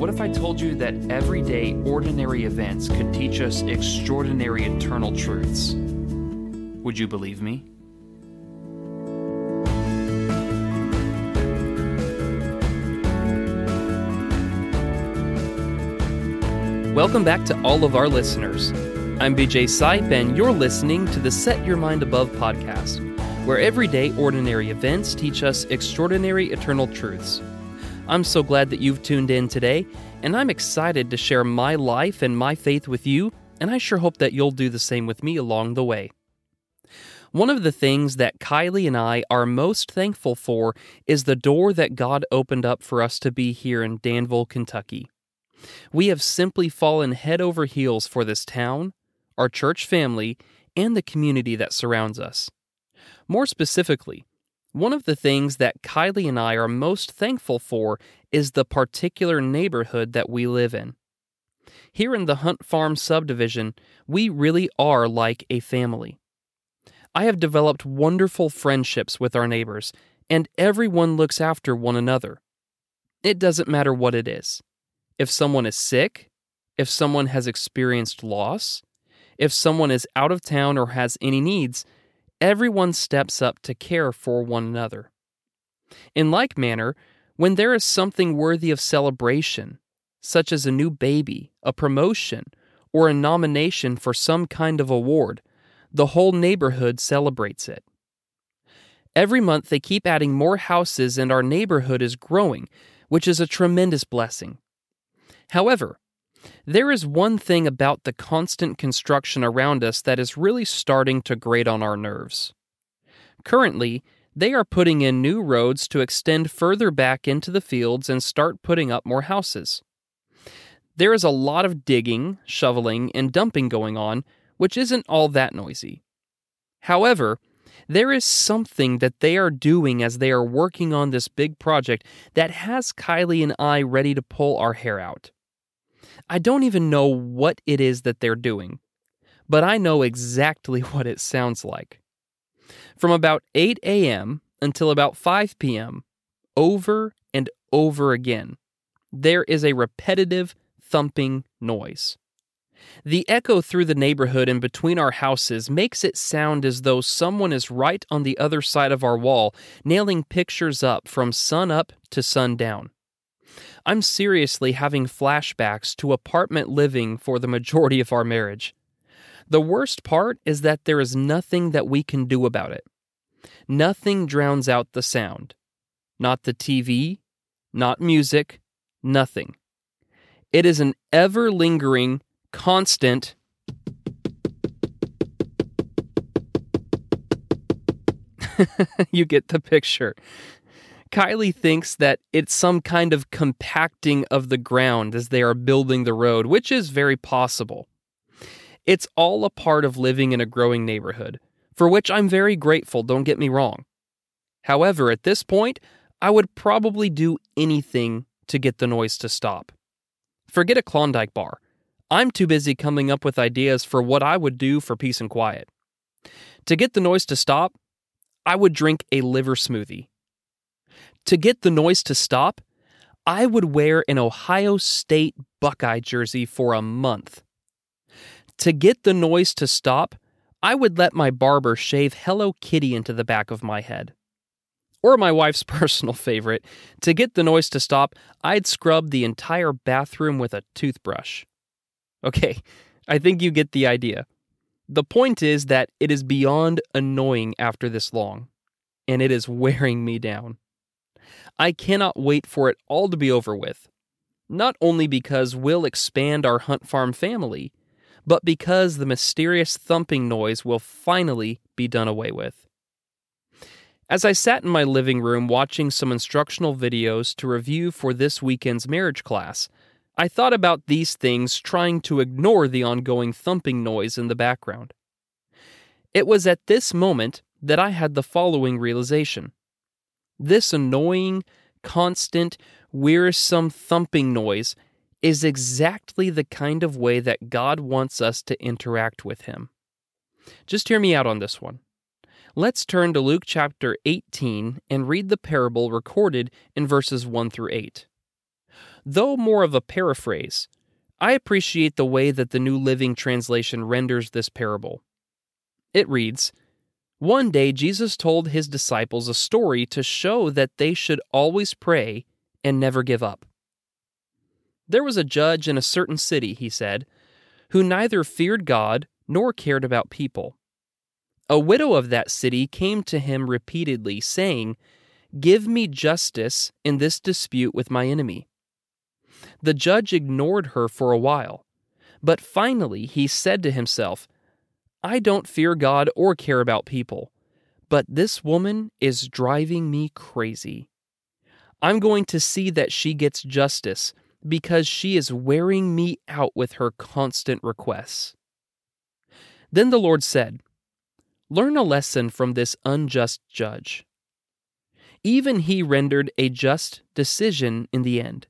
what if I told you that everyday, ordinary events could teach us extraordinary eternal truths? Would you believe me? Welcome back to all of our listeners. I'm BJ Sipe, and you're listening to the Set Your Mind Above podcast, where everyday, ordinary events teach us extraordinary eternal truths. I'm so glad that you've tuned in today, and I'm excited to share my life and my faith with you, and I sure hope that you'll do the same with me along the way. One of the things that Kylie and I are most thankful for is the door that God opened up for us to be here in Danville, Kentucky. We have simply fallen head over heels for this town, our church family, and the community that surrounds us. More specifically, one of the things that Kylie and I are most thankful for is the particular neighborhood that we live in. Here in the Hunt Farm subdivision, we really are like a family. I have developed wonderful friendships with our neighbors, and everyone looks after one another. It doesn't matter what it is. If someone is sick, if someone has experienced loss, if someone is out of town or has any needs, everyone steps up to care for one another. In like manner, when there is something worthy of celebration, such as a new baby, a promotion, or a nomination for some kind of award, the whole neighborhood celebrates it. Every month they keep adding more houses, and our neighborhood is growing, which is a tremendous blessing. However, there is one thing about the constant construction around us that is really starting to grate on our nerves. Currently, they are putting in new roads to extend further back into the fields and start putting up more houses. There is a lot of digging, shoveling, and dumping going on, which isn't all that noisy. However, there is something that they are doing as they are working on this big project that has Kylie and I ready to pull our hair out. I don't even know what it is that they're doing, but I know exactly what it sounds like. From about 8 a.m. until about 5 p.m., over and over again, there is a repetitive thumping noise. The echo through the neighborhood and between our houses makes it sound as though someone is right on the other side of our wall, nailing pictures up from sun up to sundown. I'm seriously having flashbacks to apartment living for the majority of our marriage. The worst part is that there is nothing that we can do about it. Nothing drowns out the sound. Not the TV, not music, nothing. It is an ever lingering, constant, you get the picture. Kylie thinks that it's some kind of compacting of the ground as they are building the road, which is very possible. It's all a part of living in a growing neighborhood, for which I'm very grateful, don't get me wrong. However, at this point, I would probably do anything to get the noise to stop. Forget a Klondike bar. I'm too busy coming up with ideas for what I would do for peace and quiet. To get the noise to stop, I would drink a liver smoothie to get the noise to stop, I would wear an Ohio State Buckeye jersey for a month. To get the noise to stop, I would let my barber shave Hello Kitty into the back of my head. Or my wife's personal favorite, to get the noise to stop, I'd scrub the entire bathroom with a toothbrush. Okay, I think you get the idea. The point is that it is beyond annoying after this long, and it is wearing me down. I cannot wait for it all to be over with. Not only because we'll expand our Hunt Farm family, but because the mysterious thumping noise will finally be done away with. As I sat in my living room watching some instructional videos to review for this weekend's marriage class, I thought about these things trying to ignore the ongoing thumping noise in the background. It was at this moment that I had the following realization. This annoying, constant, wearisome thumping noise is exactly the kind of way that God wants us to interact with Him. Just hear me out on this one. Let's turn to Luke chapter 18 and read the parable recorded in verses 1 through 8. Though more of a paraphrase, I appreciate the way that the New Living Translation renders this parable. It reads One day Jesus told his disciples a story to show that they should always pray and never give up. There was a judge in a certain city, he said, who neither feared God nor cared about people. A widow of that city came to him repeatedly, saying, Give me justice in this dispute with my enemy. The judge ignored her for a while, but finally he said to himself, I don't fear God or care about people, but this woman is driving me crazy. I'm going to see that she gets justice because she is wearing me out with her constant requests. Then the Lord said, Learn a lesson from this unjust judge. Even he rendered a just decision in the end.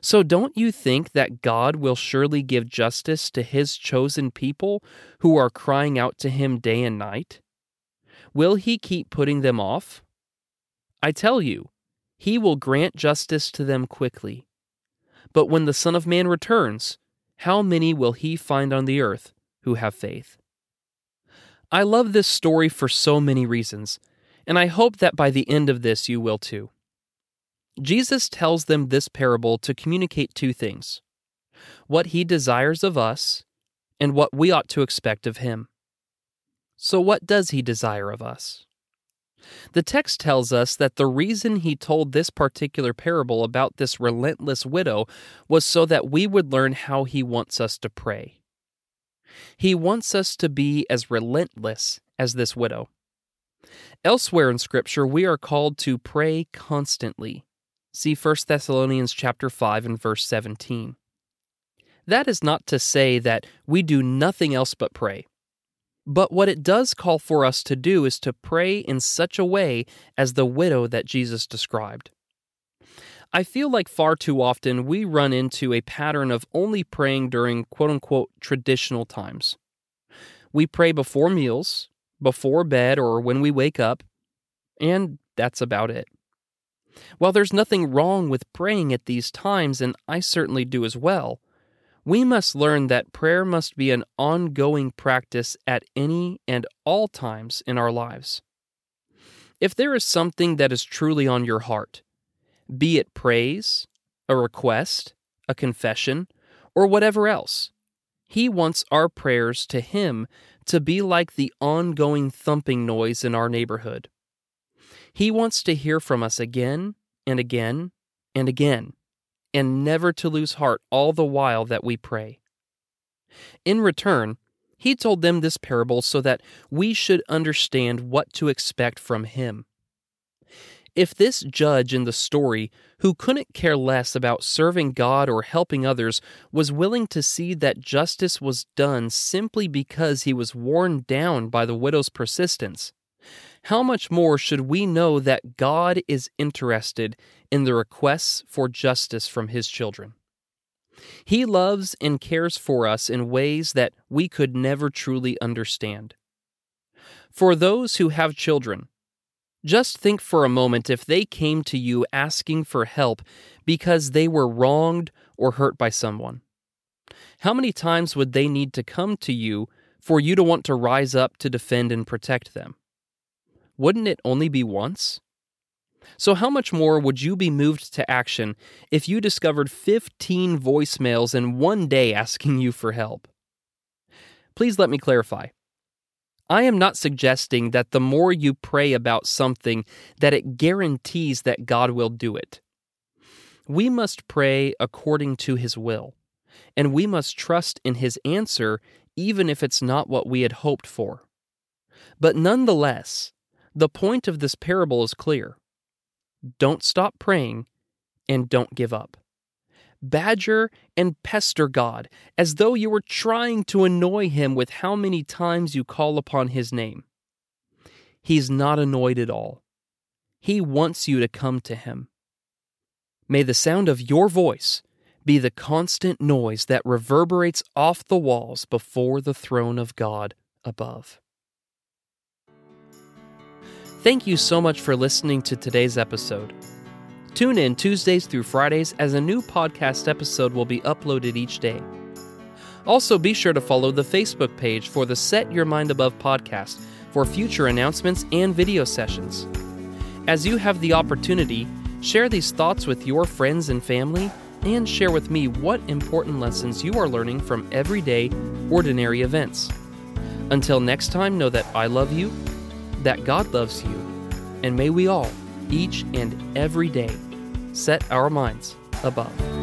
So don't you think that God will surely give justice to his chosen people who are crying out to him day and night? Will he keep putting them off? I tell you, he will grant justice to them quickly. But when the Son of Man returns, how many will he find on the earth who have faith? I love this story for so many reasons, and I hope that by the end of this you will too. Jesus tells them this parable to communicate two things what he desires of us and what we ought to expect of him. So, what does he desire of us? The text tells us that the reason he told this particular parable about this relentless widow was so that we would learn how he wants us to pray. He wants us to be as relentless as this widow. Elsewhere in scripture we are called to pray constantly. See 1 Thessalonians chapter 5 and verse 17. That is not to say that we do nothing else but pray. But what it does call for us to do is to pray in such a way as the widow that Jesus described. I feel like far too often we run into a pattern of only praying during quote unquote traditional times. We pray before meals, before bed, or when we wake up, and that's about it. While there's nothing wrong with praying at these times, and I certainly do as well, we must learn that prayer must be an ongoing practice at any and all times in our lives. If there is something that is truly on your heart, be it praise, a request, a confession, or whatever else, He wants our prayers to Him to be like the ongoing thumping noise in our neighborhood. He wants to hear from us again and again and again and never to lose heart all the while that we pray. In return, he told them this parable so that we should understand what to expect from him. If this judge in the story, who couldn't care less about serving God or helping others, was willing to see that justice was done simply because he was worn down by the widow's persistence, how much more should we know that God is interested in the requests for justice from His children? He loves and cares for us in ways that we could never truly understand. For those who have children, just think for a moment if they came to you asking for help because they were wronged or hurt by someone. How many times would they need to come to you for you to want to rise up to defend and protect them? Wouldn't it only be once? So, how much more would you be moved to action if you discovered 15 voicemails in one day asking you for help? Please let me clarify. I am not suggesting that the more you pray about something that it guarantees that God will do it. We must pray according to his will, and we must trust in his answer even if it's not what we had hoped for. But nonetheless, the point of this parable is clear don't stop praying and don't give up. badger and pester God as though you were trying to annoy him with how many times you call upon his name. He's not annoyed at all. He wants you to come to him. May the sound of your voice be the constant noise that reverberates off the walls before the throne of God above. Thank you so much for listening to today's episode. Tune in Tuesdays through Fridays as a new podcast episode will be uploaded each day. Also, be sure to follow the Facebook page for the Set Your Mind Above podcast for future announcements and video sessions. As you have the opportunity, share these thoughts with your friends and family and share with me what important lessons you are learning from everyday, ordinary events. Until next time, know that I love you, that God loves you, and may we all, each and every day, set our minds above.